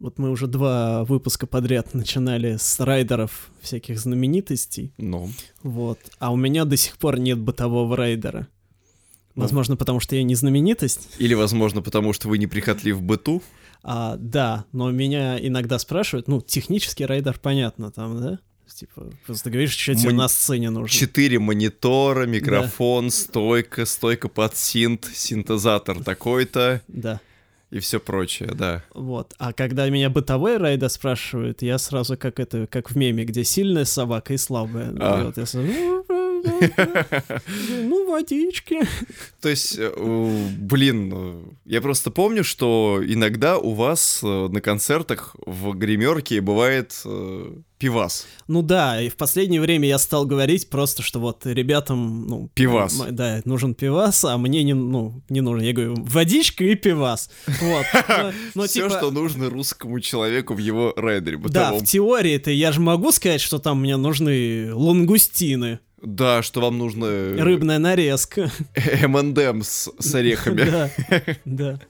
Вот мы уже два выпуска подряд начинали с райдеров всяких знаменитостей. Ну. Вот. А у меня до сих пор нет бытового райдера. Ну. Возможно, потому что я не знаменитость. Или, возможно, потому что вы неприхотливы в быту. А, да, но меня иногда спрашивают, ну, технический райдер, понятно, там, да? Типа, просто говоришь, что тебе Мон- на сцене нужно. Четыре монитора, микрофон, стойка, стойка под синт, синтезатор такой-то Да. И все прочее, да. Вот. А когда меня бытовой райда спрашивают, я сразу как это, как в меме, где сильная собака и слабая. А. И вот я сразу, Ну, водички. То есть, э, блин, э, я просто помню, что иногда у вас э, на концертах в гримерке бывает пивас. Ну да, и в последнее время я стал говорить просто, что вот ребятам, ну... Пивас. Да, нужен пивас, а мне не, ну, не нужен. Я говорю, водичка и пивас. Вот. Но- Но Все, типа... что нужно русскому человеку в его райдере Да, в теории-то я же могу сказать, что там мне нужны лангустины, Да, что вам нужно э, рыбная нарезка. M&M с, с орехами. Да, да.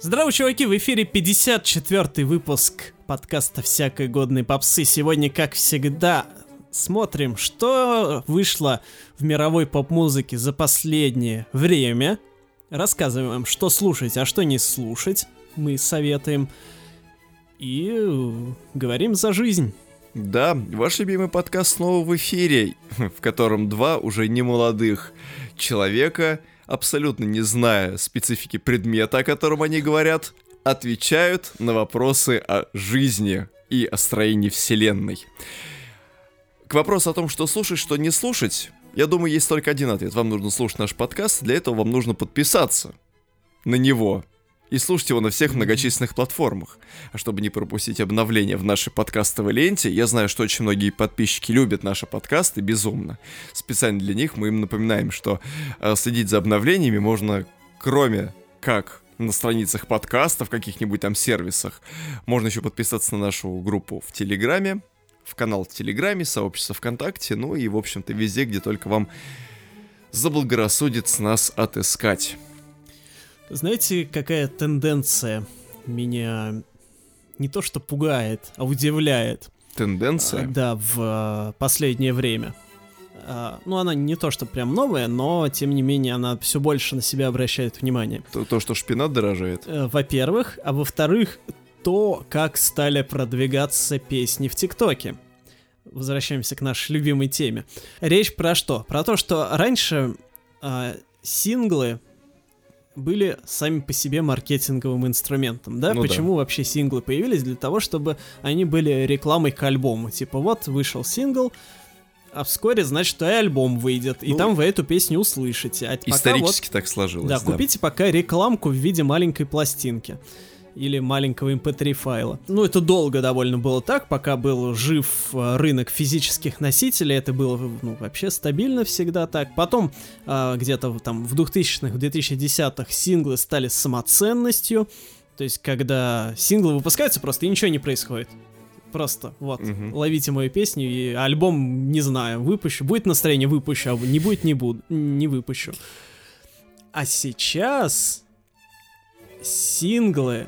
Здорово, чуваки, в эфире 54 выпуск подкаста «Всякой годной попсы». Сегодня, как всегда, смотрим, что вышло в мировой поп-музыке за последнее время. Рассказываем, что слушать, а что не слушать. Мы советуем. И э, говорим за жизнь. Да, ваш любимый подкаст снова в эфире, в котором два уже немолодых человека, абсолютно не зная специфики предмета, о котором они говорят, отвечают на вопросы о жизни и о строении Вселенной. К вопросу о том, что слушать, что не слушать, я думаю, есть только один ответ. Вам нужно слушать наш подкаст, для этого вам нужно подписаться на него и слушать его на всех многочисленных платформах. А чтобы не пропустить обновления в нашей подкастовой ленте, я знаю, что очень многие подписчики любят наши подкасты безумно. Специально для них мы им напоминаем, что э, следить за обновлениями можно, кроме как на страницах подкаста, в каких-нибудь там сервисах, можно еще подписаться на нашу группу в Телеграме, в канал в Телеграме, сообщество ВКонтакте, ну и, в общем-то, везде, где только вам заблагорассудится нас отыскать. Знаете, какая тенденция меня не то что пугает, а удивляет? Тенденция. А, Да, в а, последнее время. А, Ну, она не то, что прям новая, но, тем не менее, она все больше на себя обращает внимание. То, то, что шпинат дорожает. Э, Во-первых, а во-вторых, то, как стали продвигаться песни в ТикТоке. Возвращаемся к нашей любимой теме. Речь про что? Про то, что раньше а, синглы были сами по себе маркетинговым инструментом, да? Ну да. Почему вообще синглы появились? Для того, чтобы они были рекламой к альбому. Типа, вот вышел сингл, а вскоре, значит, и альбом выйдет, и Ну, там вы эту песню услышите. А пока вот- Исторически так сложилось. да, купите пока рекламку в виде маленькой пластинки или маленького mp3 файла. Ну, это долго довольно было так, пока был жив э, рынок физических носителей, это было ну, вообще стабильно всегда так. Потом э, где-то там в 2000-х, в 2010-х синглы стали самоценностью, то есть когда синглы выпускаются, просто и ничего не происходит. Просто, вот, Мгм. ловите мою песню, и альбом, не знаю, выпущу. Будет настроение, выпущу, а не будет, не буду, не выпущу. А сейчас синглы,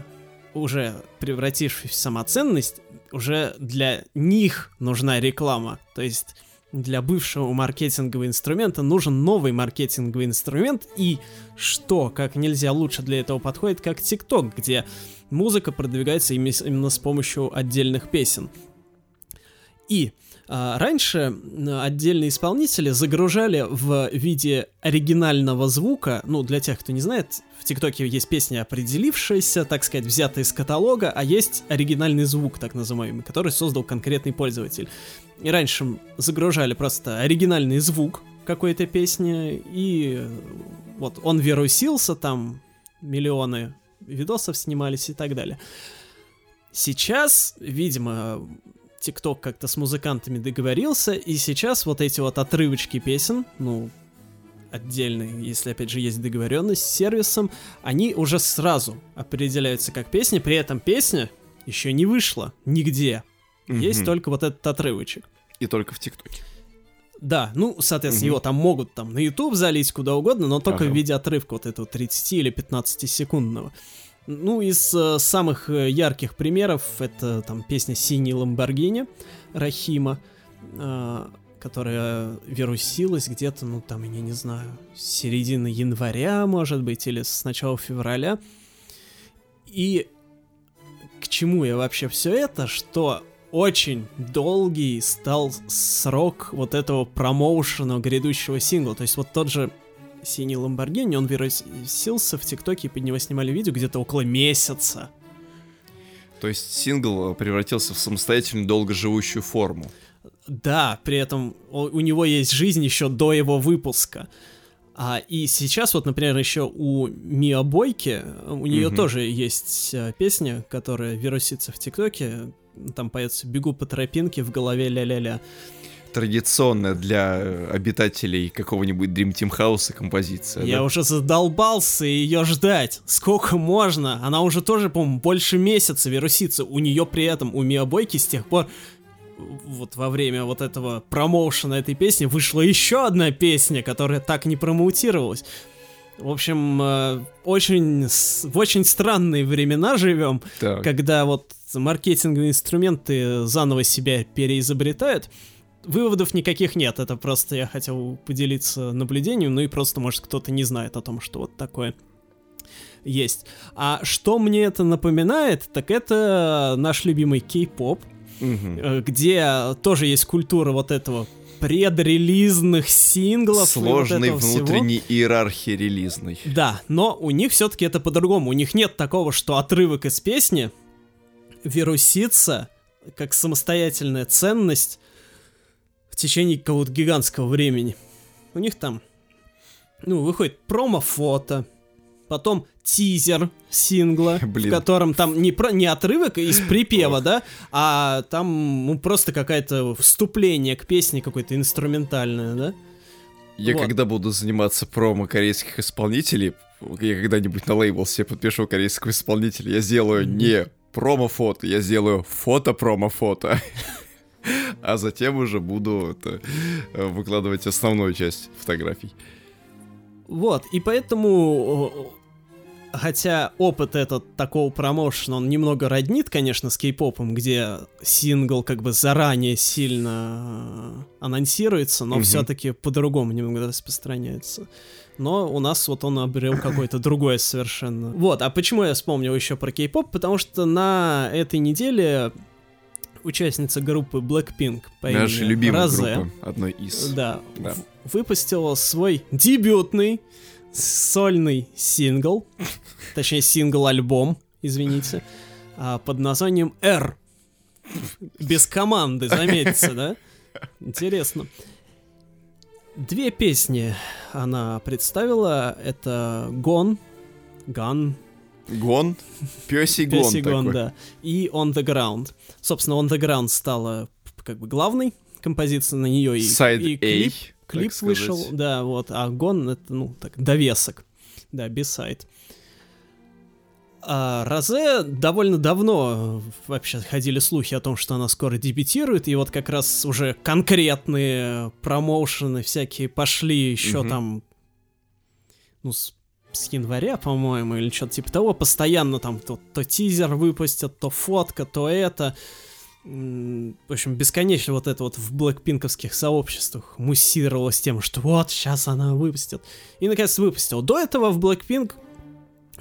уже превратившись в самоценность, уже для них нужна реклама. То есть для бывшего маркетингового инструмента нужен новый маркетинговый инструмент, и что, как нельзя лучше для этого подходит, как TikTok, где музыка продвигается именно с помощью отдельных песен. И а, раньше отдельные исполнители загружали в виде оригинального звука, ну, для тех, кто не знает, в ТикТоке есть песня определившаяся, так сказать, взятая из каталога, а есть оригинальный звук, так называемый, который создал конкретный пользователь. И раньше загружали просто оригинальный звук какой-то песни, и э, вот он вирусился, там миллионы видосов снимались и так далее. Сейчас, видимо, ТикТок как-то с музыкантами договорился, и сейчас вот эти вот отрывочки песен, ну, отдельные, если опять же есть договоренность с сервисом, они уже сразу определяются как песни, при этом песня еще не вышла нигде. Есть Мгм. только вот этот отрывочек. И только в ТикТоке. Да, ну, соответственно, Мгм. его там могут там на YouTube залить куда угодно, но только Ага. в виде отрывка вот этого 30 или 15 секундного. Ну, из э, самых э, ярких примеров это там песня «Синий Ламборгини» Рахима, э, которая вирусилась где-то, ну, там, я не знаю, с середины января, может быть, или с начала февраля. И к чему я вообще все это, что очень долгий стал срок вот этого промоушена грядущего сингла. То есть вот тот же синий Ламборгини, он вирусился в ТикТоке, и под него снимали видео где-то около месяца. То есть сингл превратился в самостоятельную долгоживущую форму. Да, при этом у него есть жизнь еще до его выпуска. А, и сейчас вот, например, еще у Миа Бойки, у нее mm тоже есть а, песня, которая вирусится в ТикТоке, там поется «Бегу по тропинке, в голове ля-ля-ля» традиционная для обитателей какого-нибудь Dream Team House композиция. Я да? уже задолбался ее ждать. Сколько можно? Она уже тоже, по-моему, больше месяца вирусится. У нее при этом, у Миабойки с тех пор вот во время вот этого промоушена этой песни вышла еще одна песня, которая так не промоутировалась. В общем, э, очень, в очень странные времена живем, так. когда вот маркетинговые инструменты заново себя переизобретают выводов никаких нет, это просто я хотел поделиться наблюдением, ну и просто, может, кто-то не знает о том, что вот такое есть. А что мне это напоминает, так это наш любимый кей-поп, угу. где тоже есть культура вот этого предрелизных синглов. Сложной вот внутренней всего. иерархии релизной. Да, но у них все-таки это по-другому. У них нет такого, что отрывок из песни вирусится как самостоятельная ценность в течение какого-то гигантского времени. У них там, ну, выходит промо-фото, потом тизер сингла, Блин. в котором там не, про, не отрывок из припева, да, а там ну, просто какое-то вступление к песне какое-то инструментальное, да. Я вот. когда буду заниматься промо корейских исполнителей, я когда-нибудь на лейбл себе подпишу корейского исполнителя, я сделаю не промо-фото, я сделаю фото-промо-фото а затем уже буду это, э, выкладывать основную часть фотографий. Вот, и поэтому хотя опыт этот такого промоушена, он немного роднит, конечно, с кей-попом, где сингл как бы заранее сильно анонсируется, но угу. все-таки по-другому немного распространяется. Но у нас вот он обрел какое-то другое совершенно. Вот, а почему я вспомнил еще про кей-поп? Потому что на этой неделе участница группы Blackpink по Наша имени любимая Розе, группа, одной из. Да, да. выпустила свой дебютный сольный сингл, точнее сингл-альбом, извините, а, под названием R. Без команды, заметьте, да? Интересно. Две песни она представила. Это Gone, Gun, Гон? Пёсий гон Пёсий гон, да. И On the Ground. Собственно, On the Ground стала как бы главной композицией на нее и, Side и клип, A, клип вышел, да, вот, а Гон это, ну, так, довесок, да, бисайд. А Розе довольно давно вообще ходили слухи о том, что она скоро дебютирует, и вот как раз уже конкретные промоушены всякие пошли еще угу. там, ну, с с января, по-моему, или что-то типа того, постоянно там то, то тизер выпустят, то фотка, то это. В общем, бесконечно вот это вот в блэкпинковских сообществах муссировалось тем, что вот, сейчас она выпустит. И наконец выпустил. До этого в Blackpink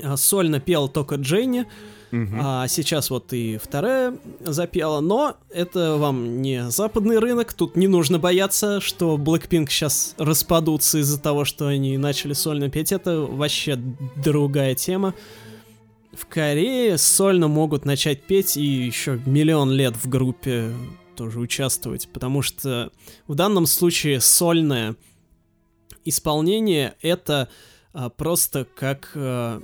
а, сольно пел только Дженни, Угу. А сейчас вот и вторая запела, но это вам не западный рынок, тут не нужно бояться, что Blackpink сейчас распадутся из-за того, что они начали сольно петь, это вообще другая тема. В Корее сольно могут начать петь и еще миллион лет в группе тоже участвовать, потому что в данном случае сольное исполнение это а, просто как а,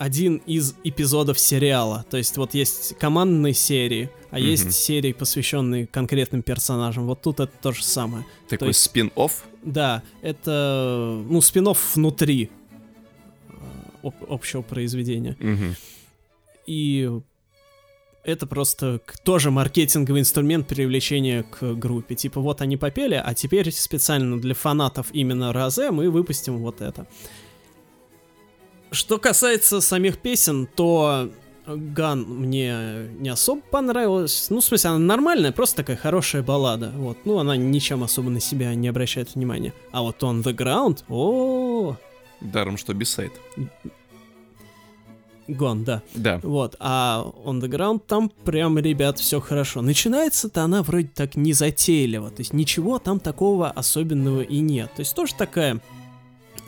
один из эпизодов сериала. То есть вот есть командные серии, а mm-hmm. есть серии, посвященные конкретным персонажам. Вот тут это то же самое. Такой есть, спин-офф? Да, это, ну, спин-офф внутри э, об- общего произведения. Mm-hmm. И это просто тоже маркетинговый инструмент привлечения к группе. Типа вот они попели, а теперь специально для фанатов именно Розе мы выпустим вот это. Что касается самих песен, то Ган мне не особо понравилась. Ну, в смысле, она нормальная, просто такая хорошая баллада. Вот. Ну, она ничем особо на себя не обращает внимания. А вот On The Ground, о Даром, что бисайд. Гон, да. Да. Вот, а On The Ground там прям, ребят, все хорошо. Начинается-то она вроде так не затейливо, то есть ничего там такого особенного и нет. То есть тоже такая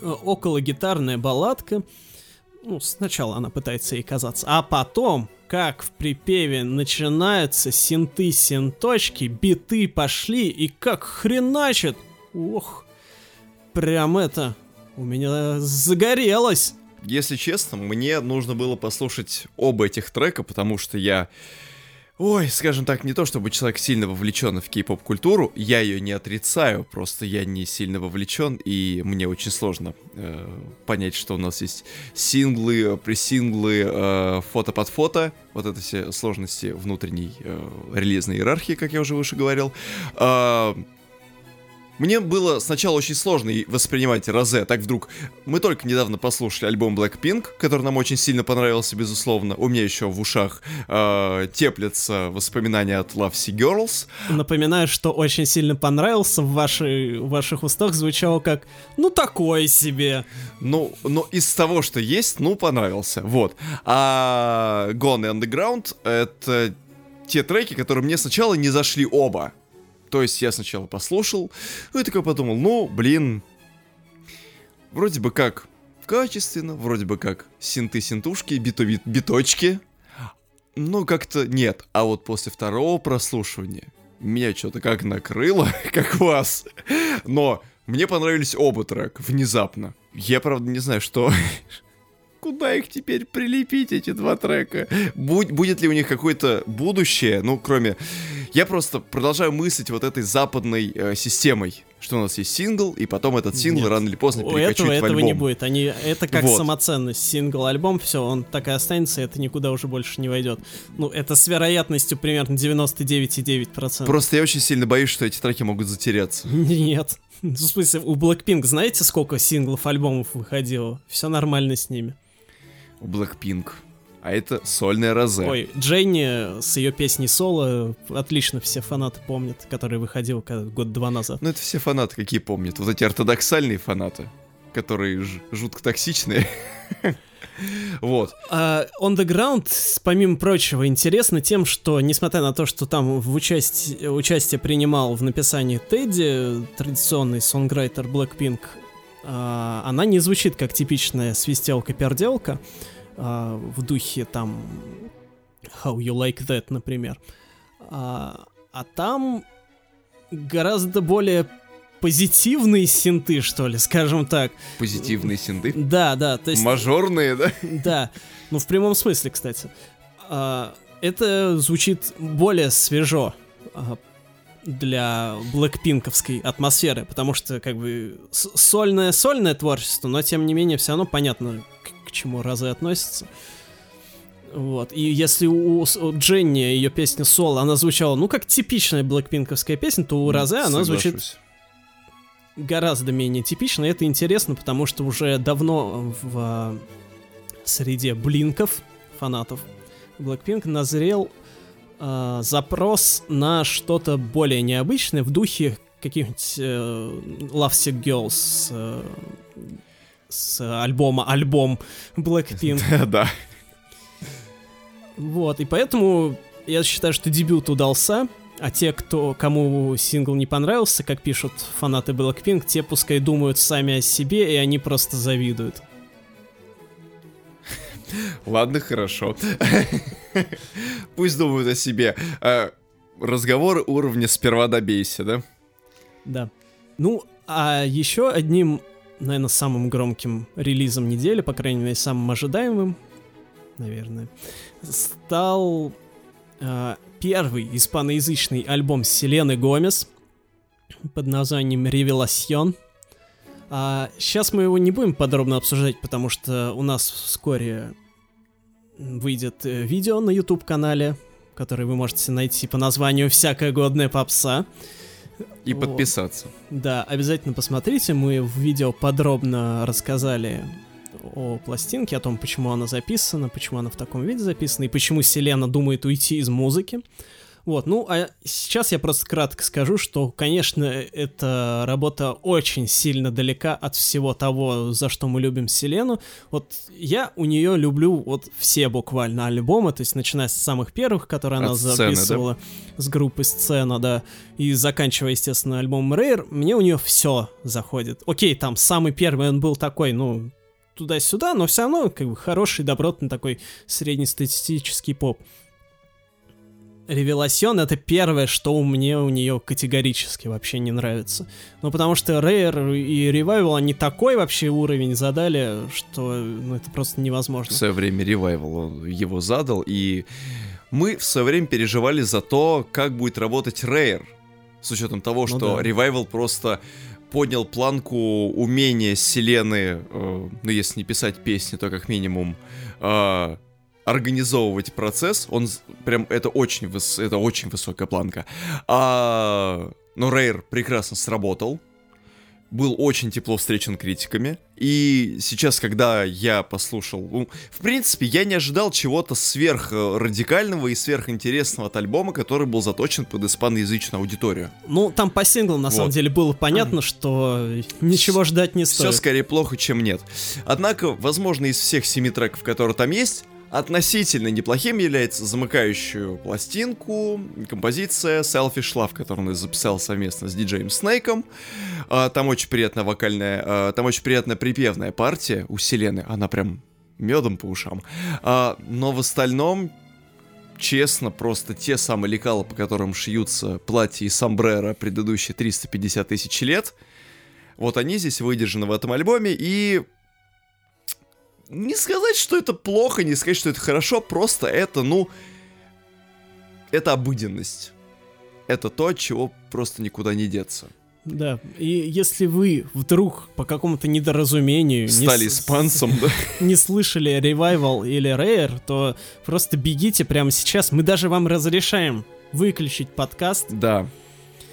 э, около гитарная балладка. Ну, сначала она пытается ей казаться, а потом, как в припеве начинаются синты, синточки, биты пошли, и как хреначит. Ох, прям это, у меня загорелось. Если честно, мне нужно было послушать оба этих трека, потому что я... Ой, скажем так, не то чтобы человек сильно вовлечен в кей-поп культуру, я ее не отрицаю, просто я не сильно вовлечен, и мне очень сложно э, понять, что у нас есть синглы, пресинглы, э, фото под фото, вот это все сложности внутренней э, релизной иерархии, как я уже выше говорил. Э, мне было сначала очень сложно воспринимать Розе, так вдруг... Мы только недавно послушали альбом Blackpink, который нам очень сильно понравился, безусловно. У меня еще в ушах э, теплятся воспоминания от Love Sea Girls. Напоминаю, что очень сильно понравился, в, вашей, в ваших устах звучало как «ну такое себе». Ну, но из того, что есть, ну понравился, вот. А Gone Underground — это те треки, которые мне сначала не зашли оба. То есть я сначала послушал, ну и такой подумал, ну, блин, вроде бы как качественно, вроде бы как синты-синтушки, бито биточки, но как-то нет. А вот после второго прослушивания меня что-то как накрыло, как вас. Но мне понравились оба трека внезапно. Я, правда, не знаю, что... Куда их теперь прилепить, эти два трека? Будь, будет ли у них какое-то будущее, ну, кроме я просто продолжаю мыслить вот этой западной э, системой, что у нас есть сингл, и потом этот сингл Нет. рано или поздно перекочует этого, в этого альбом. не будет. Они, это как Вот. самоценность. Сингл-альбом, все, он так и останется, и это никуда уже больше не войдет. Ну, это с вероятностью примерно 99,9%. Просто я очень сильно боюсь, что эти треки могут затеряться. Нет. Ну, В смысле, у Blackpink знаете, сколько синглов, альбомов выходило? Все нормально с ними. У Blackpink. А это сольная Розе. Ой, Дженни с ее песней соло отлично все фанаты помнят, который выходил год-два назад. Ну это все фанаты какие помнят. Вот эти ортодоксальные фанаты, которые жутко токсичные. Вот. А On The Ground, с- помимо прочего, интересно тем, что, несмотря на то, что там в участие, участие принимал в написании Тедди, традиционный сонграйтер Blackpink, а, она не звучит как типичная свистелка-перделка а, в духе там How You Like That, например. А, а там гораздо более позитивные синты, что ли, скажем так. Позитивные синды. Да, да, то есть... Мажорные, да? Да, ну в прямом смысле, кстати. А, это звучит более свежо а, для блэкпинковской атмосферы, потому что как бы с- сольное сольное творчество, но тем не менее все равно понятно, к, чему разы относится. Вот. И если у, у Дженни ее песня соло, она звучала, ну, как типичная блэкпинковская песня, то у Розе она звучит гораздо менее типично. И это интересно, потому что уже давно в а, среде блинков, фанатов Blackpink, назрел а, запрос на что-то более необычное в духе каких-нибудь э, Love Sick Girls э, с альбома альбом Blackpink. Да. Вот, и поэтому я считаю, что дебют удался, а те, кто, кому сингл не понравился, как пишут фанаты Blackpink, те пускай думают сами о себе, и они просто завидуют. Ладно, хорошо. Пусть думают о себе. А, Разговоры уровня «сперва добейся», да? Да. Ну, а еще одним, наверное, самым громким релизом недели, по крайней мере, самым ожидаемым, наверное, стал а, первый испаноязычный альбом Селены Гомес под названием «Ревеласьон». А, сейчас мы его не будем подробно обсуждать, потому что у нас вскоре выйдет э, видео на YouTube-канале, которое вы можете найти по названию «Всякая годная попса». И Вот. подписаться. Да, обязательно посмотрите. Мы в видео подробно рассказали о пластинке, о том, почему она записана, почему она в таком виде записана, и почему Селена думает уйти из музыки. Вот, ну, а сейчас я просто кратко скажу, что, конечно, эта работа очень сильно далека от всего того, за что мы любим Селену. Вот я у нее люблю вот все буквально альбомы, то есть начиная с самых первых, которые она От сцены, записывала с группы Сцена, да, и заканчивая, естественно, альбомом Rare, мне у нее все заходит. Окей, там самый первый он был такой, ну, туда-сюда, но все равно как бы хороший, добротный такой среднестатистический поп. Ревеласьон это первое, что мне у нее категорически вообще не нравится. Ну, потому что Rare и Revival, они такой вообще уровень задали, что ну, это просто В невозможно. свое время он его задал, и мы в свое время переживали за то, как будет работать Rare. С учетом того, Ну что да. ревайвал просто поднял планку умения Селены, э, ну если не писать песни, то как минимум э, организовывать процесс. Он прям это очень выс- это очень высокая планка. А, но Рейр прекрасно сработал. Был очень тепло встречен критиками. И сейчас, когда я послушал... ну, в принципе, я не ожидал чего-то сверх э, радикального и сверхинтересного от альбома, который был заточен под испаноязычную аудиторию. Ну, там по синглам, на самом Вот. деле, было понятно, что ничего ждать не Все стоит. скорее плохо, чем нет. Однако, возможно, из всех семи треков, которые там есть, относительно неплохим является замыкающую пластинку композиция Selfish Love, которую он записал совместно с диджеем Снейком. А, Там очень приятная вокальная, а, там очень приятная припевная партия у Селены, она прям медом по ушам. А, Но в остальном честно, просто те самые лекала, по которым шьются платья и сомбреро предыдущие 350 тысяч лет, вот они здесь выдержаны в этом альбоме, и не сказать, что это плохо, не сказать, что это хорошо, просто это, ну, это обыденность. Это то, от чего просто никуда не деться. Да, и если вы вдруг по какому-то недоразумению не Стали с- испанцем, да? не слышали Revival или Rare, то просто бегите прямо сейчас. Мы даже вам разрешаем выключить подкаст. Да.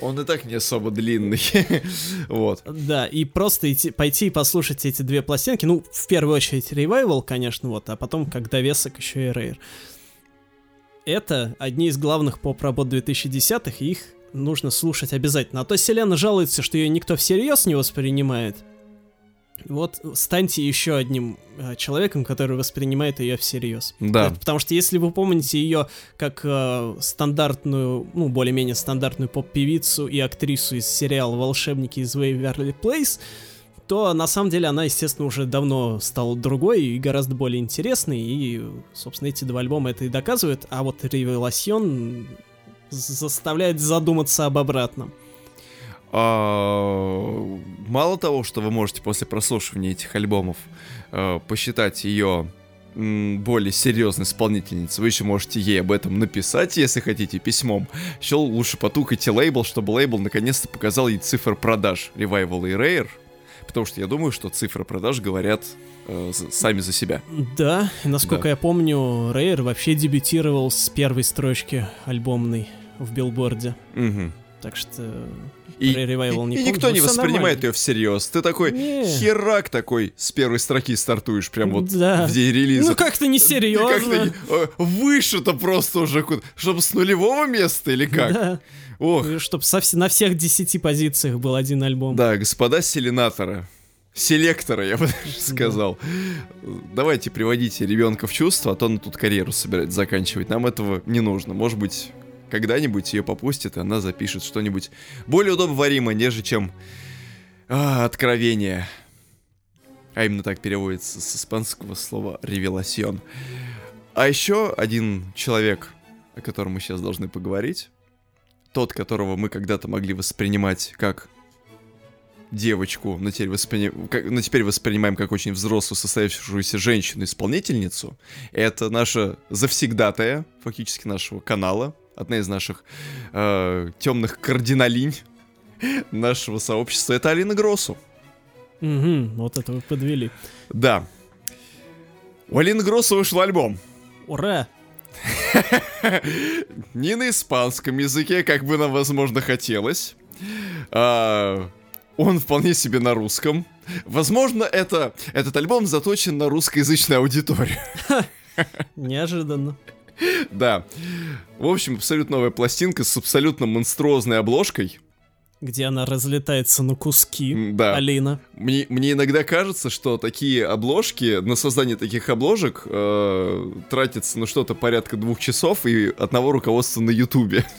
Он и так не особо длинный. Вот. Да, и просто идти, пойти и послушать эти две пластинки. Ну, в первую очередь Revival, конечно, вот, а потом, как довесок, еще и Rare. Это одни из главных поп-работ 2010-х, и их нужно слушать обязательно. А то Селена жалуется, что ее никто всерьез не воспринимает. Вот станьте еще одним э, человеком, который воспринимает ее всерьез. Да. Это потому что если вы помните ее как э, стандартную, ну, более-менее стандартную поп-певицу и актрису из сериала «Волшебники из Waverly Place», то на самом деле она, естественно, уже давно стала другой и гораздо более интересной, и, собственно, эти два альбома это и доказывают, а вот «Ревеласьон» заставляет задуматься об обратном. А, Мало того, что вы можете после прослушивания этих альбомов э, посчитать ее более серьезной исполнительницей, вы еще можете ей об этом написать, если хотите, письмом. Еще лучше потукайте лейбл, чтобы лейбл наконец-то показал ей цифры продаж Revival и Rare, потому что я думаю, что цифры продаж говорят э, сами за себя. Да, насколько Да. я помню, Рейер вообще дебютировал с первой строчки альбомной в билборде. Мгм. Так что И, Revival не и никто не воспринимает нормально. ее всерьез. Ты такой Не. херак такой с первой строки стартуешь, прям вот Да. в день релиза. Ну как-то несерьезно. как-то не- э, выше-то просто уже куда Чтобы с нулевого места или как? Да. Ох, Чтобы на всех десяти позициях был один альбом. да, господа селенаторы. Селектора, я бы даже сказал. Давайте приводите ребенка в чувство, а то он тут карьеру собирается заканчивать. Нам этого не нужно. Может быть, когда-нибудь ее попустят, она запишет что-нибудь более удобоваримое, нежели чем а, откровение. А именно так переводится с испанского слова «ревеласьон». А еще один человек, о котором мы сейчас должны поговорить, тот, которого мы когда-то могли воспринимать как девочку, но теперь, воспри- как- но теперь воспринимаем как очень взрослую, состоявшуюся женщину-исполнительницу, это наша завсегдатая, фактически нашего канала, одна из наших э, темных кардиналинь нашего сообщества, это Алина Гросу. Мгм, вот это вы подвели. Да. У Алины Гросу вышел альбом. Ура! Не на испанском языке, как бы нам, возможно, хотелось. А, он вполне себе на русском. Возможно, это, этот альбом заточен на русскоязычную аудиторию. Неожиданно. Да. В общем, абсолютно новая пластинка с абсолютно монструозной обложкой. Где она разлетается на куски, Да. Алина. Мне, мне иногда кажется, что такие обложки, на создание таких обложек э, тратится, ну, что-то порядка двух часов и одного руководства на Ютубе.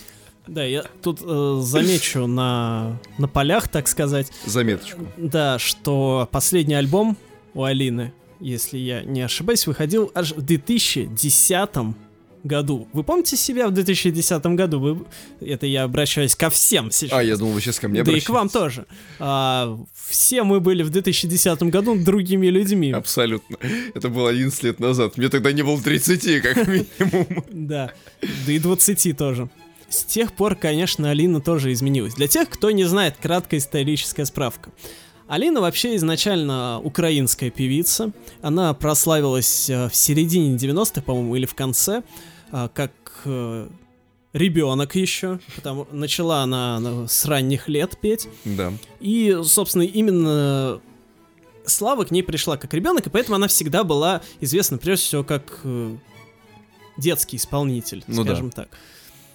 Да, я тут э, замечу на, на полях, так сказать, Заметочку. да, что последний альбом у Алины, если я не ошибаюсь, выходил аж в 2010 году. Вы помните себя в 2010 году? Вы... Это я обращаюсь ко всем сейчас. А, я думал, вы сейчас ко мне да и к вам тоже. А, все мы были в 2010 году другими людьми. Абсолютно. Это было 11 лет назад. Мне тогда не было 30, как минимум. Да, да и 20 тоже. С тех пор, конечно, Алина тоже изменилась. Для тех, кто не знает, краткая историческая справка. Алина вообще изначально украинская певица. Она прославилась э, в середине 90-х, по-моему, или в конце, как ребенок еще. Потому начала она, она с ранних лет петь. Да. И, собственно, именно Слава к ней пришла как ребенок, и поэтому она всегда была известна прежде всего как э, детский исполнитель, Ну да. скажем так.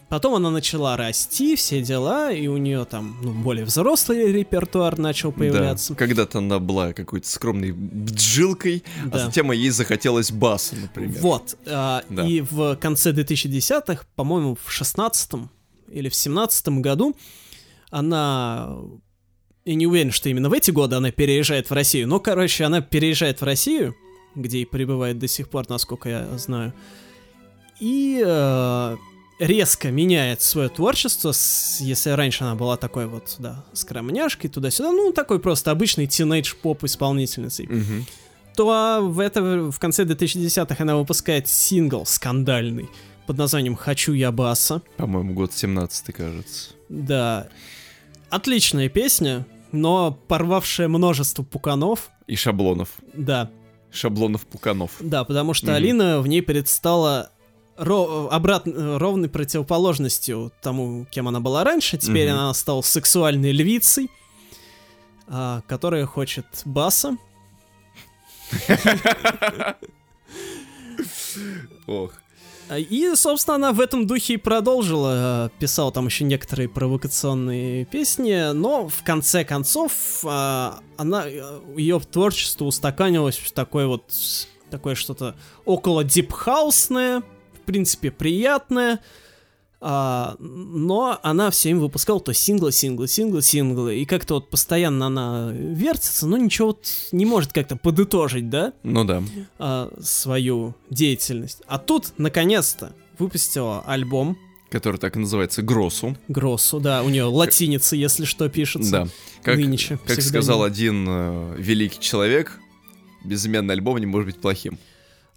Потом она начала расти, все дела, и у нее там ну, более взрослый репертуар начал появляться. Да. Когда-то она была какой-то скромной бджилкой, а Да. затем ей захотелось баса, например. Вот. а, Да. И в конце 2010-х, по-моему, в 16-м или в 17-м году она... Я не уверен, что именно в эти годы она переезжает в Россию, но, короче, она переезжает в Россию, где и пребывает до сих пор, насколько я знаю, и э, резко меняет свое творчество, с- если раньше она была такой вот, да, скромняшкой туда-сюда, ну, такой просто обычный тинейдж-поп исполнительницей Мгм. то а, в, это, в конце 2010-х она выпускает сингл скандальный под названием «Хочу я баса». По-моему, год 17 кажется. Да, отличная песня, но порвавшая множество пуканов. И шаблонов. Да, Шаблонов пуканов. да, потому что Мгм. Алина в ней предстала ро- обратно, ровной противоположностью тому, кем она была раньше. Теперь Мгм. она стала сексуальной львицей, а, которая хочет баса. Ох. А, И, собственно, она в этом духе и продолжила. э, Писала там еще некоторые провокационные песни, но в конце концов а, она, ее творчество устаканилось в такое вот такое что-то около дипхаусное, принципе, приятное. А, но она все время выпускала то синглы, синглы, синглы, синглы. И как-то вот постоянно она вертится, но ничего вот не может как-то подытожить, да? Ну да. а, свою деятельность. А тут, наконец-то, выпустила альбом Который так и называется Гроссу. Гроссу, да, у нее латиница, если что, пишется. Да. Как, Нынче, как сказал один э, великий человек, безымянный альбом не может быть плохим.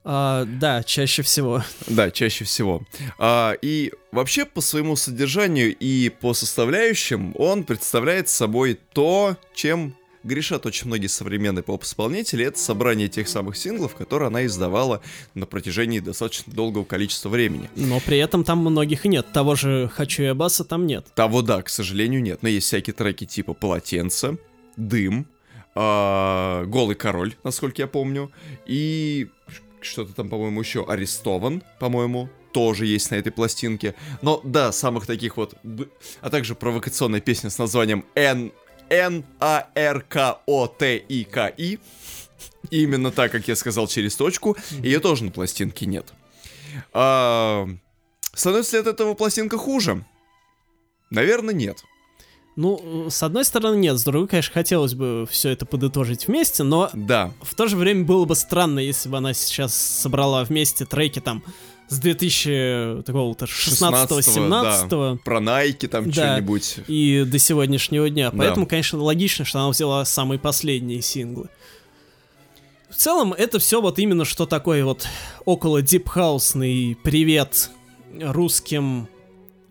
А, да, чаще всего. Да, чаще всего. А, и вообще по своему содержанию и по составляющим он представляет собой то, чем грешат очень многие современные поп-исполнители. Это собрание тех самых синглов, которые она издавала на протяжении достаточно долгого количества времени. Но при этом там многих и нет. Того же «Хочу я баса» там нет. Того, да, к сожалению, нет. Но есть всякие треки типа «Полотенце», «Дым», а, «Голый король», насколько я помню, и что-то там, по-моему, еще «Арестован», по-моему, тоже есть на этой пластинке. Но да, самых таких вот... А также провокационная песня с названием «Н... Н-А-Р-К-О-Т-И-К-И». Именно так, как я сказал, через точку. Ее тоже на пластинке нет. А, становится ли от этого пластинка хуже? Наверное, нет. Ну, с одной стороны, нет. С другой, конечно, хотелось бы все это подытожить вместе, но Да, в то же время было бы странно, если бы она сейчас собрала вместе треки там с 2000 такого-то 16-17 да. про Найки там Да. что-нибудь. и до сегодняшнего дня. Да. Поэтому, конечно, логично, что она взяла самые последние синглы. В целом, это все вот именно что такое вот около дипхаусный привет русским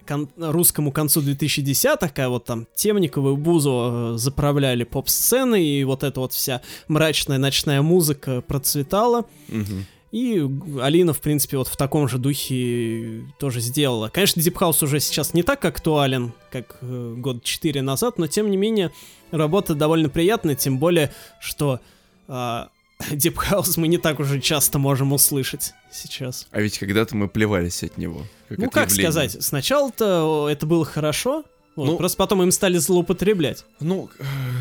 кон- русскому концу 2010-х, когда вот там Темникова и Бузова э, заправляли поп-сцены, и вот эта вот вся мрачная ночная музыка процветала. Мгм. И Алина, в принципе, вот в таком же духе тоже сделала. Конечно, House уже сейчас не так актуален, как э, год 4 назад, но тем не менее работа довольно приятная, тем более, что э, Deep House мы не так уже часто можем услышать сейчас. А ведь когда-то мы плевались от него. Как ну, как явление. сказать, сначала-то это было хорошо, вот, ну, просто потом им стали злоупотреблять. Ну,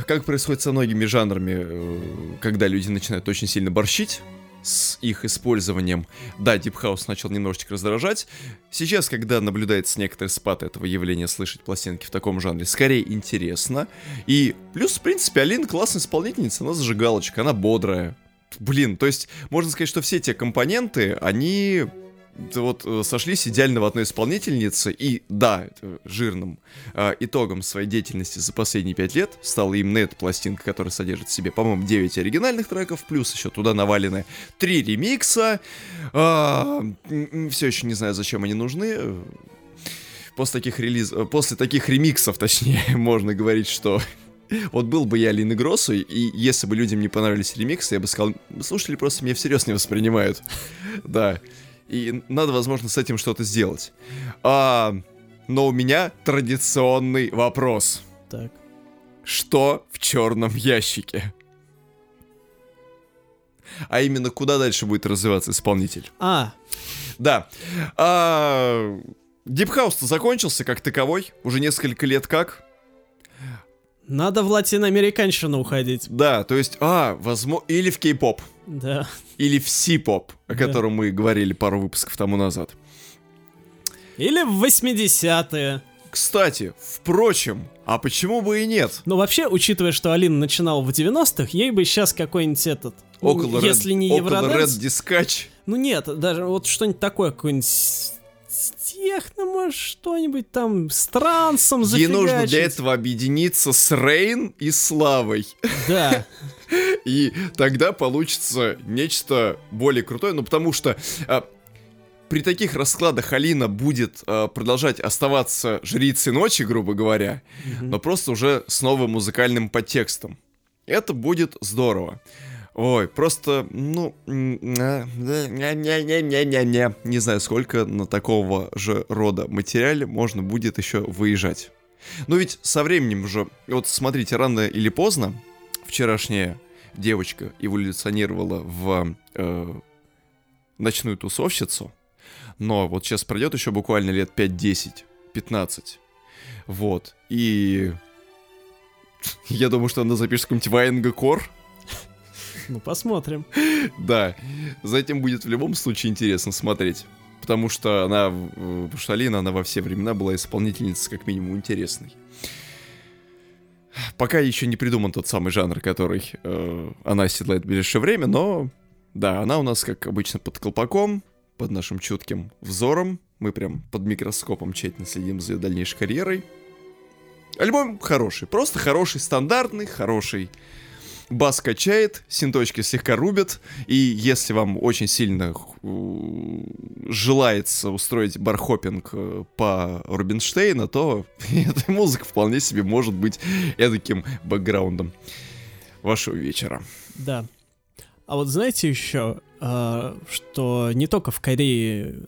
как происходит со многими жанрами, э, когда люди начинают очень сильно борщить, с их использованием. Да, Deep House начал немножечко раздражать. Сейчас, когда наблюдается некоторый спад этого явления, слышать пластинки в таком жанре скорее интересно. И плюс, в принципе, Алина классная исполнительница, она зажигалочка, она бодрая. Блин, то есть можно сказать, что все те компоненты, они вот э, сошлись идеально в одной исполнительнице, и да, жирным э, итогом своей деятельности за последние пять лет стала именно эта пластинка, которая содержит в себе, по-моему, 9 оригинальных треков, плюс еще туда навалены 3 ремикса. Э, все еще не знаю, зачем они нужны. После таких релиз... После таких ремиксов, точнее, можно говорить, что вот был бы я Лины Гроссу, и если бы людям не понравились ремиксы, я бы сказал, слушатели просто меня всерьез не воспринимают. Да. И надо, возможно, с этим что-то сделать. А, но у меня традиционный вопрос. Так. Что в черном ящике? А именно, куда дальше будет развиваться исполнитель? А. Да. А, House-то закончился как таковой. Уже несколько лет как. Надо в латиноамериканщину уходить. Да, то есть, а, возможно, или в кей-поп. Да. Или в си-поп, о да. котором мы говорили пару выпусков тому назад. Или в 80-е. Кстати, впрочем, а почему бы и нет? Ну, вообще, учитывая, что Алина начинала в 90-х, ей бы сейчас какой-нибудь этот... Около если Red, не около Евроденс... Red Discatch. Ну нет, даже вот что-нибудь такое, какой-нибудь техно, может, что-нибудь там с трансом Ей нужно для этого объединиться с Рейн и Славой. Да. И тогда получится нечто более крутое, ну потому что а, при таких раскладах Алина будет а, продолжать оставаться жрицей ночи, грубо говоря, но просто уже с новым музыкальным подтекстом. Это будет здорово. Ой, просто, ну, не-не-не-не-не, не знаю, сколько на такого же рода материале можно будет еще выезжать. Но ведь со временем уже, вот смотрите, рано или поздно, вчерашняя девочка эволюционировала в э, ночную тусовщицу, но вот сейчас пройдет еще буквально лет 5-10, 15, вот, и я думаю, что она запишет какой-нибудь Ваенга Кор, ну, посмотрим. Да, за этим будет в любом случае интересно смотреть. Потому что она, потому что Алина, она во все времена была исполнительницей как минимум интересной. Пока еще не придуман тот самый жанр, который э, она оседлает в ближайшее время, но да, она у нас, как обычно, под колпаком, под нашим чутким взором. Мы прям под микроскопом тщательно следим за ее дальнейшей карьерой. Альбом хороший, просто хороший, стандартный, хороший бас качает, синточки слегка рубят, и если вам очень сильно э, желается устроить бархопинг э, по Рубинштейна, то эта музыка вполне себе может быть эдаким бэкграундом вашего вечера. Да. А вот знаете еще, э, что не только в Корее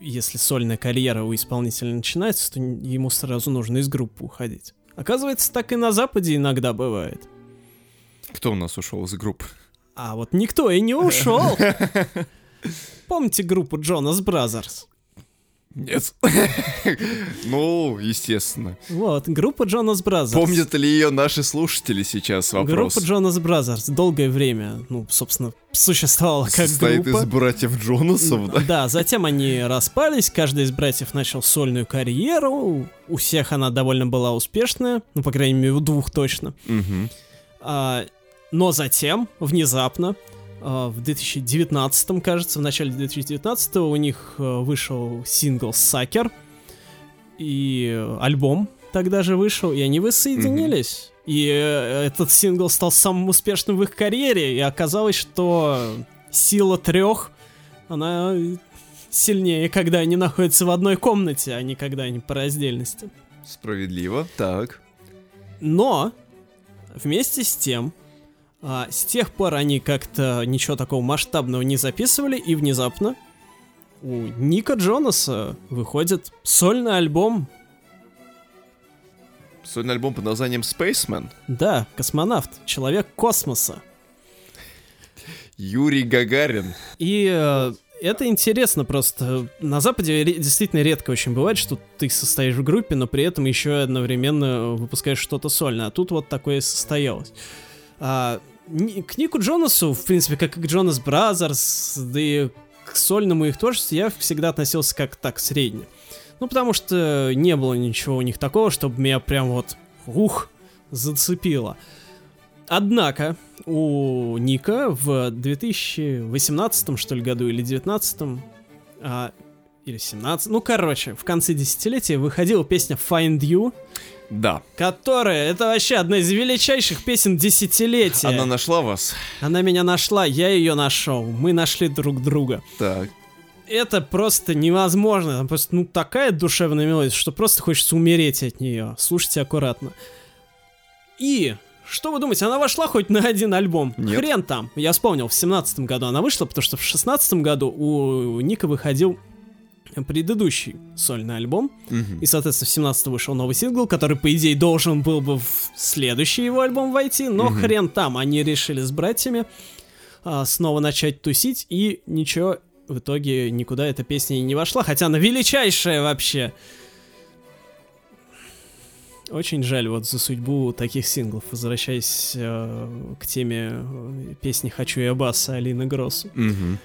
если сольная карьера у исполнителя начинается, то ему сразу нужно из группы уходить. Оказывается, так и на Западе иногда бывает. Кто у нас ушел из группы? А вот никто и не ушел. Помните группу Jonas Brothers? Нет. ну, естественно. Вот, группа Jonas Brothers. Помнят ли ее наши слушатели сейчас? Вопрос. Группа Jonas Brothers долгое время, ну, собственно, существовала как Состоит группа. из братьев Джонасов, да? Да, затем они распались, каждый из братьев начал сольную карьеру, у всех она довольно была успешная, ну, по крайней мере, у двух точно. Угу. А, но затем, внезапно, а, в 2019, кажется, в начале 2019 у них э, вышел сингл «Сакер», и альбом тогда же вышел, и они воссоединились. Mm-hmm. И э, этот сингл стал самым успешным в их карьере, и оказалось, что сила трех, она сильнее, когда они находятся в одной комнате, а не когда они по раздельности. Справедливо, так. Но, вместе с тем, А с тех пор они как-то ничего такого масштабного не записывали, и внезапно у Ника Джонаса выходит сольный альбом. Сольный альбом под названием Spaceman. Да, космонавт, человек космоса. Юрий Гагарин. И э, это интересно просто. На Западе действительно редко очень бывает, что ты состоишь в группе, но при этом еще одновременно выпускаешь что-то сольное. А тут вот такое состоялось. А, к Нику Джонасу, в принципе, как и к Jonas Brothers, да и к сольному их творчеству я всегда относился как так средне. Ну, потому что не было ничего у них такого, чтобы меня прям вот, ух, зацепило. Однако у Ника в 2018 что ли году или 2019 а, или 17, ну короче, в конце десятилетия выходила песня Find You. Да. Которая, это вообще одна из величайших песен десятилетия. Она нашла вас? Она меня нашла, я ее нашел. Мы нашли друг друга. Так. Это просто невозможно. Там просто, ну, такая душевная мелодия, что просто хочется умереть от нее. Слушайте аккуратно. И что вы думаете, она вошла хоть на один альбом? Нет. Хрен там. Я вспомнил, в семнадцатом году она вышла, потому что в шестнадцатом году у Ника выходил предыдущий сольный альбом. Мгм. И, соответственно, в 17 вышел новый сингл, который, по идее, должен был бы в следующий его альбом войти, но Мгм. хрен там. Они решили с братьями а, снова начать тусить, и ничего, в итоге никуда эта песня и не вошла, хотя она величайшая вообще. Очень жаль вот за судьбу таких синглов, возвращаясь э, к теме э, песни «Хочу я баса» Алины Гроссу. Мгм.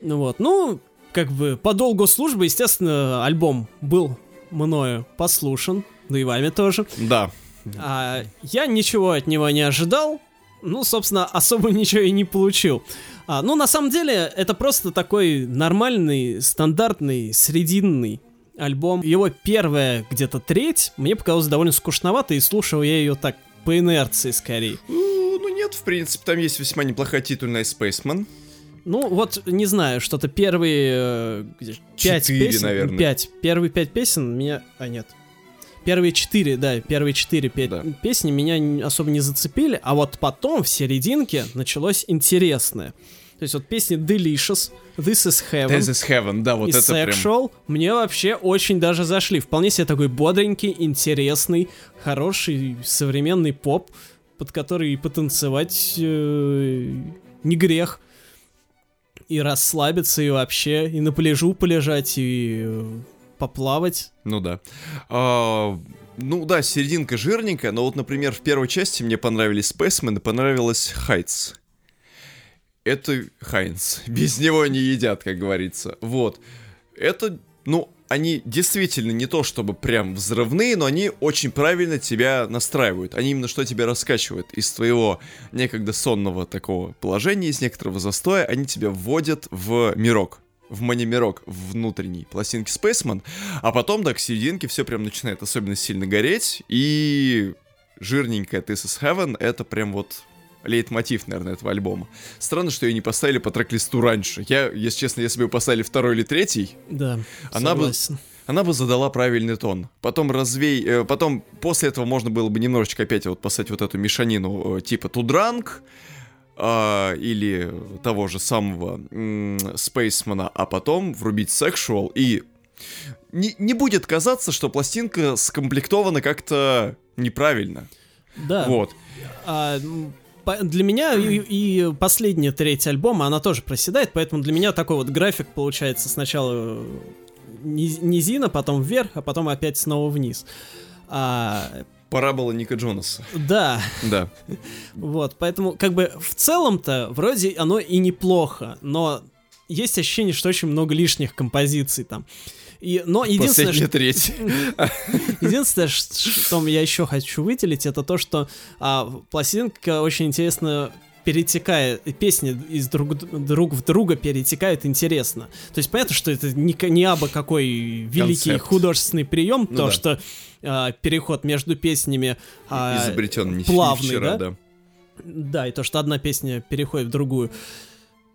Ну вот, ну, как бы по долгу службы, естественно, альбом был мною послушан, да и вами тоже. Да. А я ничего от него не ожидал, ну, собственно, особо ничего и не получил. А, ну, на самом деле, это просто такой нормальный, стандартный, срединный альбом. Его первая где-то треть мне показалась довольно скучновато, и слушал я ее так по инерции скорее. Ну, ну нет, в принципе, там есть весьма неплохая титульная Spaceman. Ну, вот, не знаю, что-то первые э, пять песен. наверное. Пять. Первые пять песен меня... А, нет. Первые четыре, да, первые четыре пе- Да. песни меня особо не зацепили, а вот потом, в серединке, началось интересное. То есть вот песни Delicious, This is Heaven This is Heaven, да, вот и это прям... Sexual мне вообще очень даже зашли. Вполне себе такой бодренький, интересный, хороший, современный поп, под который и потанцевать э, не грех. И расслабиться, и вообще, и на пляжу полежать, и э, поплавать. Ну да. А, ну да, серединка жирненькая, но вот, например, в первой части мне понравились Spaceman понравилась Heights. Это Хайнс. Без него не едят, как говорится. Вот. Это, ну, они действительно не то чтобы прям взрывные, но они очень правильно тебя настраивают. Они именно что тебя раскачивают из твоего некогда сонного такого положения, из некоторого застоя, они тебя вводят в мирок в манимирок внутренней пластинки Spaceman, а потом, да, к серединке все прям начинает особенно сильно гореть, и жирненькая This is Heaven — это прям вот лейтмотив, наверное, этого альбома. Странно, что ее не поставили по трек-листу раньше. Я, если честно, если бы ее поставили второй или третий, Да, Она бы- согласен. она бы задала правильный тон. Потом развей... э, потом после этого можно было бы немножечко опять вот поставить вот эту мешанину э, типа Тудранг а, или того же самого м, Спейсмана, а потом врубить Sexual и... Не, не будет казаться, что пластинка скомплектована как-то неправильно. Да. Вот. А, для меня и, и последняя треть альбома, она тоже проседает, поэтому для меня такой вот график получается сначала э, низ- низина, потом вверх, а потом опять снова вниз. А, Пора было Ника Джонаса. да, Да. вот, поэтому как бы в целом-то вроде оно и неплохо, но есть ощущение, что очень много лишних композиций там. И, но единственное, Последняя что... треть. Единственное, что я еще хочу выделить, это то, что а, пластинка очень интересно перетекает, песни из друг, друг в друга перетекают интересно. То есть понятно, что это не, не абы какой великий Концепт. художественный прием, Ну то, да. что а, переход между песнями а, Изобретен не, плавный, не вчера, да? да. Да, и то, что одна песня переходит в другую.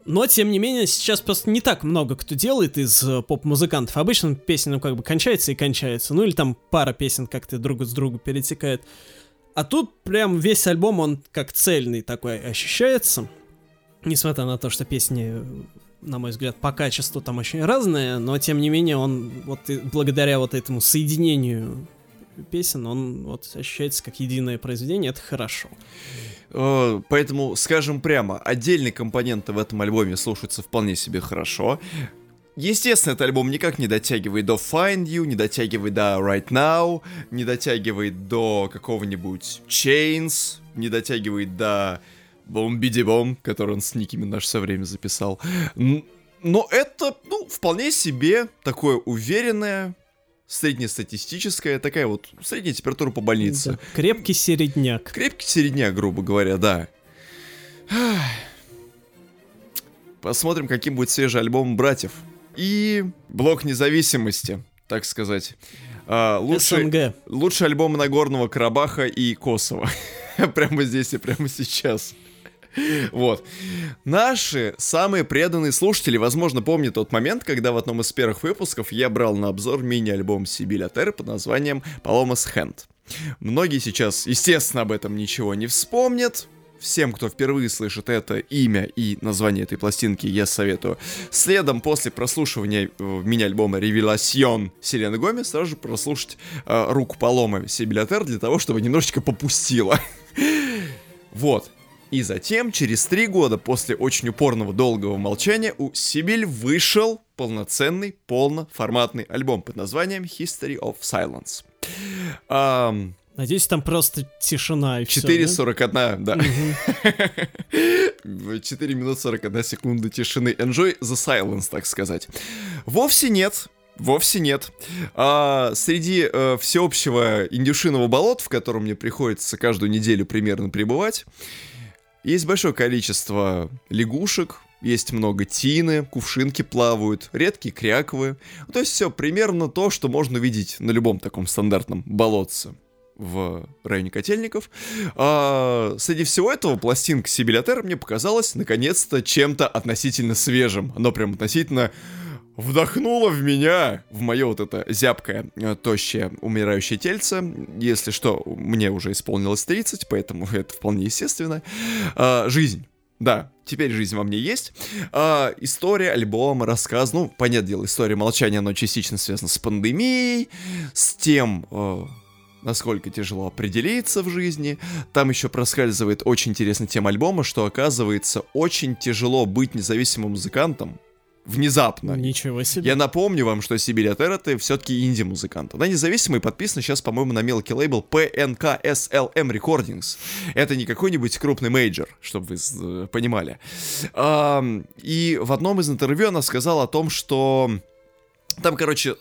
Но, тем не менее, сейчас просто не так много кто делает из э, поп-музыкантов. Обычно песня, ну, как бы кончается и кончается. Ну, или там пара песен как-то друг с другу перетекает. А тут прям весь альбом, он как цельный такой ощущается. Несмотря на то, что песни, на мой взгляд, по качеству там очень разные, но тем не менее он вот благодаря вот этому соединению песен, он вот ощущается как единое произведение, это хорошо. Э, поэтому, скажем прямо, отдельные компоненты в этом альбоме слушаются вполне себе хорошо. Естественно, этот альбом никак не дотягивает до Find You, не дотягивает до Right Now, не дотягивает до какого-нибудь Chains, не дотягивает до Бом Биди Бом, который он с Ники Минаж все время записал. Но это, ну, вполне себе такое уверенное, среднестатистическая, такая вот средняя температура по больнице. Да, крепкий середняк. Крепкий середняк, грубо говоря, да. Посмотрим, каким будет свежий альбом братьев. И блок независимости, так сказать. А, лучший, СНГ. Лучший альбом Нагорного Карабаха и Косово. прямо здесь и прямо сейчас. Вот. Наши самые преданные слушатели, возможно, помнят тот момент, когда в одном из первых выпусков я брал на обзор мини-альбом Сибиля Терры под названием Palomas Hand. Многие сейчас, естественно, об этом ничего не вспомнят, всем, кто впервые слышит это имя и название этой пластинки, я советую следом после прослушивания э, мини-альбома «Ревеласьон» Селены Гомес сразу же прослушать э, «Руку поломы» Сибилятер для того, чтобы немножечко попустило. Вот. И затем, через три года после очень упорного долгого молчания, у Сибиль вышел полноценный, полноформатный альбом под названием History of Silence. Um, Надеюсь, там просто тишина и 4.41, да? 4 минут 41 секунды тишины. Enjoy the silence, так сказать. Вовсе нет. Вовсе нет. А, среди э, всеобщего индюшиного болот, в котором мне приходится каждую неделю примерно пребывать, есть большое количество лягушек, есть много тины, кувшинки плавают, редкие кряковые. То есть все примерно то, что можно видеть на любом таком стандартном болотце в районе котельников. А, среди всего этого пластинка Сибилятер мне показалась наконец-то чем-то относительно свежим. Оно прям относительно вдохнуло в меня, в мое вот это зябкое, э, тощее, умирающее тельце. Если что, мне уже исполнилось 30, поэтому это вполне естественно. А, жизнь. Да, теперь жизнь во мне есть. А, история, альбом, рассказ. Ну, понятное дело, история молчания, оно частично связано с пандемией, с тем, э, насколько тяжело определиться в жизни. Там еще проскальзывает очень интересная тема альбома, что оказывается очень тяжело быть независимым музыкантом, внезапно. Ничего себе. Я напомню вам, что Сибирь от это все-таки инди-музыкант. Она независимая подписана сейчас, по-моему, на мелкий лейбл PNK SLM Recordings. Это не какой-нибудь крупный major, чтобы вы э, понимали. И в одном из интервью она сказала о том, что там, короче,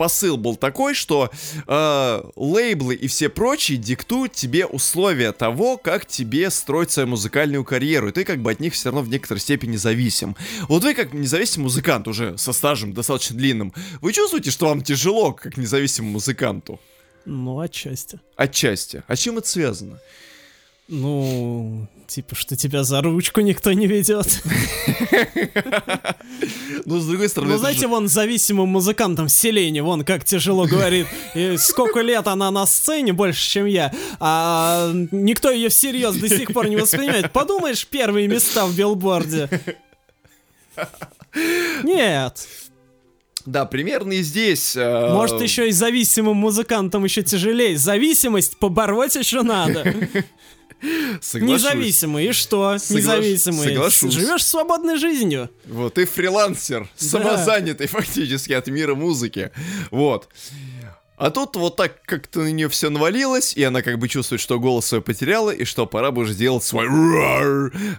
посыл был такой, что э, лейблы и все прочие диктуют тебе условия того, как тебе строить свою музыкальную карьеру, и ты как бы от них все равно в некоторой степени зависим. Вот вы как независимый музыкант уже со стажем достаточно длинным, вы чувствуете, что вам тяжело как независимому музыканту? Ну, отчасти. Отчасти. А чем это связано? Ну, типа, что тебя за ручку никто не ведет. Ну, с другой стороны... Ну, знаете, вон зависимым музыкантам в селении, вон как тяжело говорит. И сколько лет она на сцене, больше, чем я. А никто ее всерьез до сих пор не воспринимает. Подумаешь, первые места в билборде. Нет. Да, примерно и здесь. Э... Может, еще и зависимым музыкантам еще тяжелее. Зависимость побороть еще надо. Соглашусь. Независимый, и что? Согла... Независимый. Соглашусь. Живешь свободной жизнью. Вот, ты фрилансер, да. самозанятый фактически от мира музыки. Вот. А тут вот так как-то на нее все навалилось, и она как бы чувствует, что голос свой потеряла, и что пора бы уже сделать свой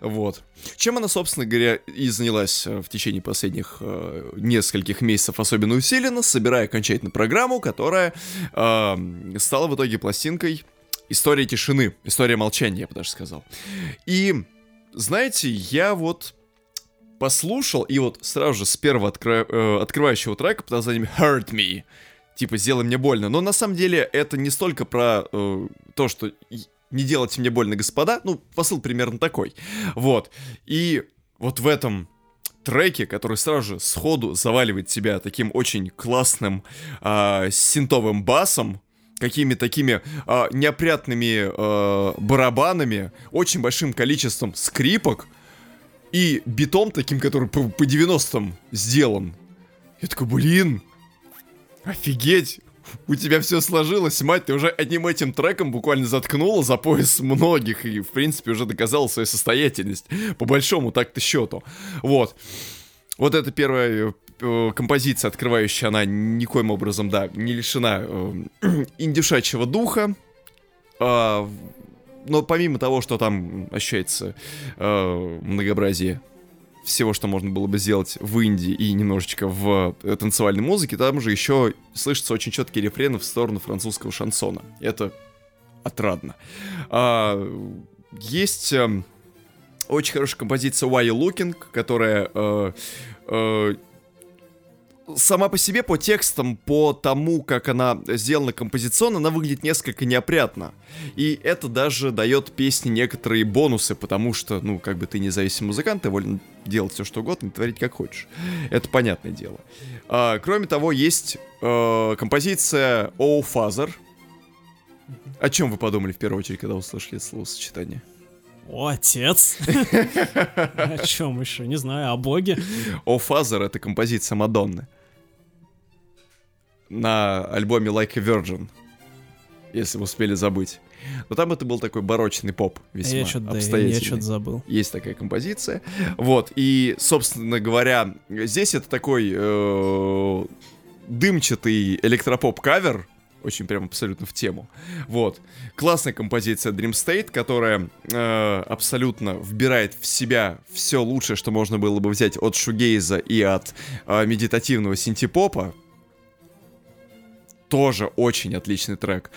Вот. Чем она, собственно говоря, и занялась э, в течение последних э, нескольких месяцев особенно усиленно, собирая окончательно программу, которая э, стала в итоге пластинкой история тишины, история молчания, я бы даже сказал. И, знаете, я вот послушал, и вот сразу же с первого откро... э, открывающего трека под названием Hurt Me, типа «Сделай мне больно». Но на самом деле это не столько про э, то, что не делайте мне больно, господа, ну, посыл примерно такой. Вот. И вот в этом треке, который сразу же сходу заваливает тебя таким очень классным э, синтовым басом, какими такими э, неопрятными э, барабанами, очень большим количеством скрипок и битом таким, который по, по 90-м сделан. Я такой, блин, офигеть, у тебя все сложилось, мать, ты уже одним этим треком буквально заткнула за пояс многих и, в принципе, уже доказала свою состоятельность, по большому так-то счету. Вот. Вот это первая э, композиция, открывающая, она никоим образом, да, не лишена э, индюшачьего духа. Э, но помимо того, что там ощущается э, многообразие всего, что можно было бы сделать в Индии и немножечко в э, танцевальной музыке, там же еще слышатся очень четкие рефрены в сторону французского шансона. Это отрадно. А, есть э, очень хорошая композиция Why You Looking, которая э, э, сама по себе, по текстам, по тому, как она сделана композиционно, она выглядит несколько неопрятно. И это даже дает песне некоторые бонусы, потому что, ну, как бы ты независимый музыкант, ты волен делать все, что угодно, творить как хочешь. Это понятное дело. А, кроме того, есть э, композиция Oh Father. О чем вы подумали в первую очередь, когда услышали это словосочетание? О, отец. О чем еще? Не знаю, о боге. О Father — это композиция Мадонны на альбоме Like a Virgin, если вы успели забыть. Но там это был такой барочный поп, весьма я что-то, обстоятельный. Я что-то забыл. Есть такая композиция. Вот, и, собственно говоря, здесь это такой э, дымчатый электропоп-кавер, очень прям абсолютно в тему. Вот. Классная композиция Dream State, которая э, абсолютно вбирает в себя все лучшее, что можно было бы взять от шугейза и от э, медитативного синтепопа тоже очень отличный трек.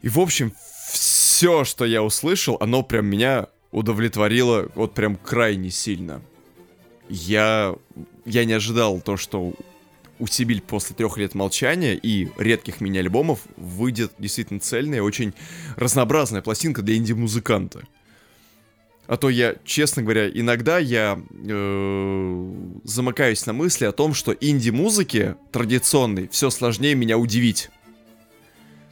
И, в общем, все, что я услышал, оно прям меня удовлетворило вот прям крайне сильно. Я, я не ожидал то, что у Сибиль после трех лет молчания и редких мини-альбомов выйдет действительно цельная, очень разнообразная пластинка для инди-музыканта. А то я, честно говоря, иногда я э, замыкаюсь на мысли о том, что инди-музыке традиционной все сложнее меня удивить.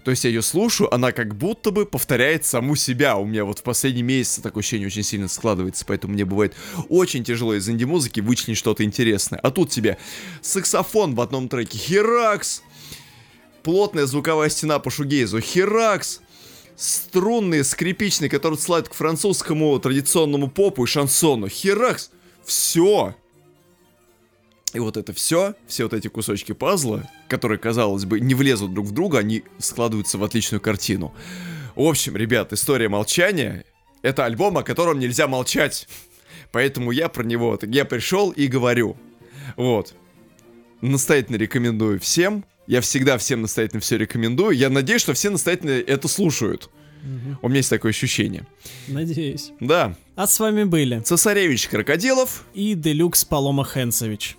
То есть я ее слушаю, она как будто бы повторяет саму себя. У меня вот в последние месяцы такое ощущение очень сильно складывается, поэтому мне бывает очень тяжело из инди-музыки вычленить что-то интересное. А тут тебе саксофон в одном треке, херакс, плотная звуковая стена по шугейзу, херакс, струнные, скрипичные, которые отсылают к французскому традиционному попу и шансону. Херакс! Все! И вот это все, все вот эти кусочки пазла, которые, казалось бы, не влезут друг в друга, они складываются в отличную картину. В общем, ребят, история молчания — это альбом, о котором нельзя молчать. Поэтому я про него, я пришел и говорю. Вот. Настоятельно рекомендую всем. Я всегда всем настоятельно все рекомендую. Я надеюсь, что все настоятельно это слушают. Угу. У меня есть такое ощущение. Надеюсь. Да. А с вами были Цесаревич Крокодилов и Делюкс Палома Хенцевич.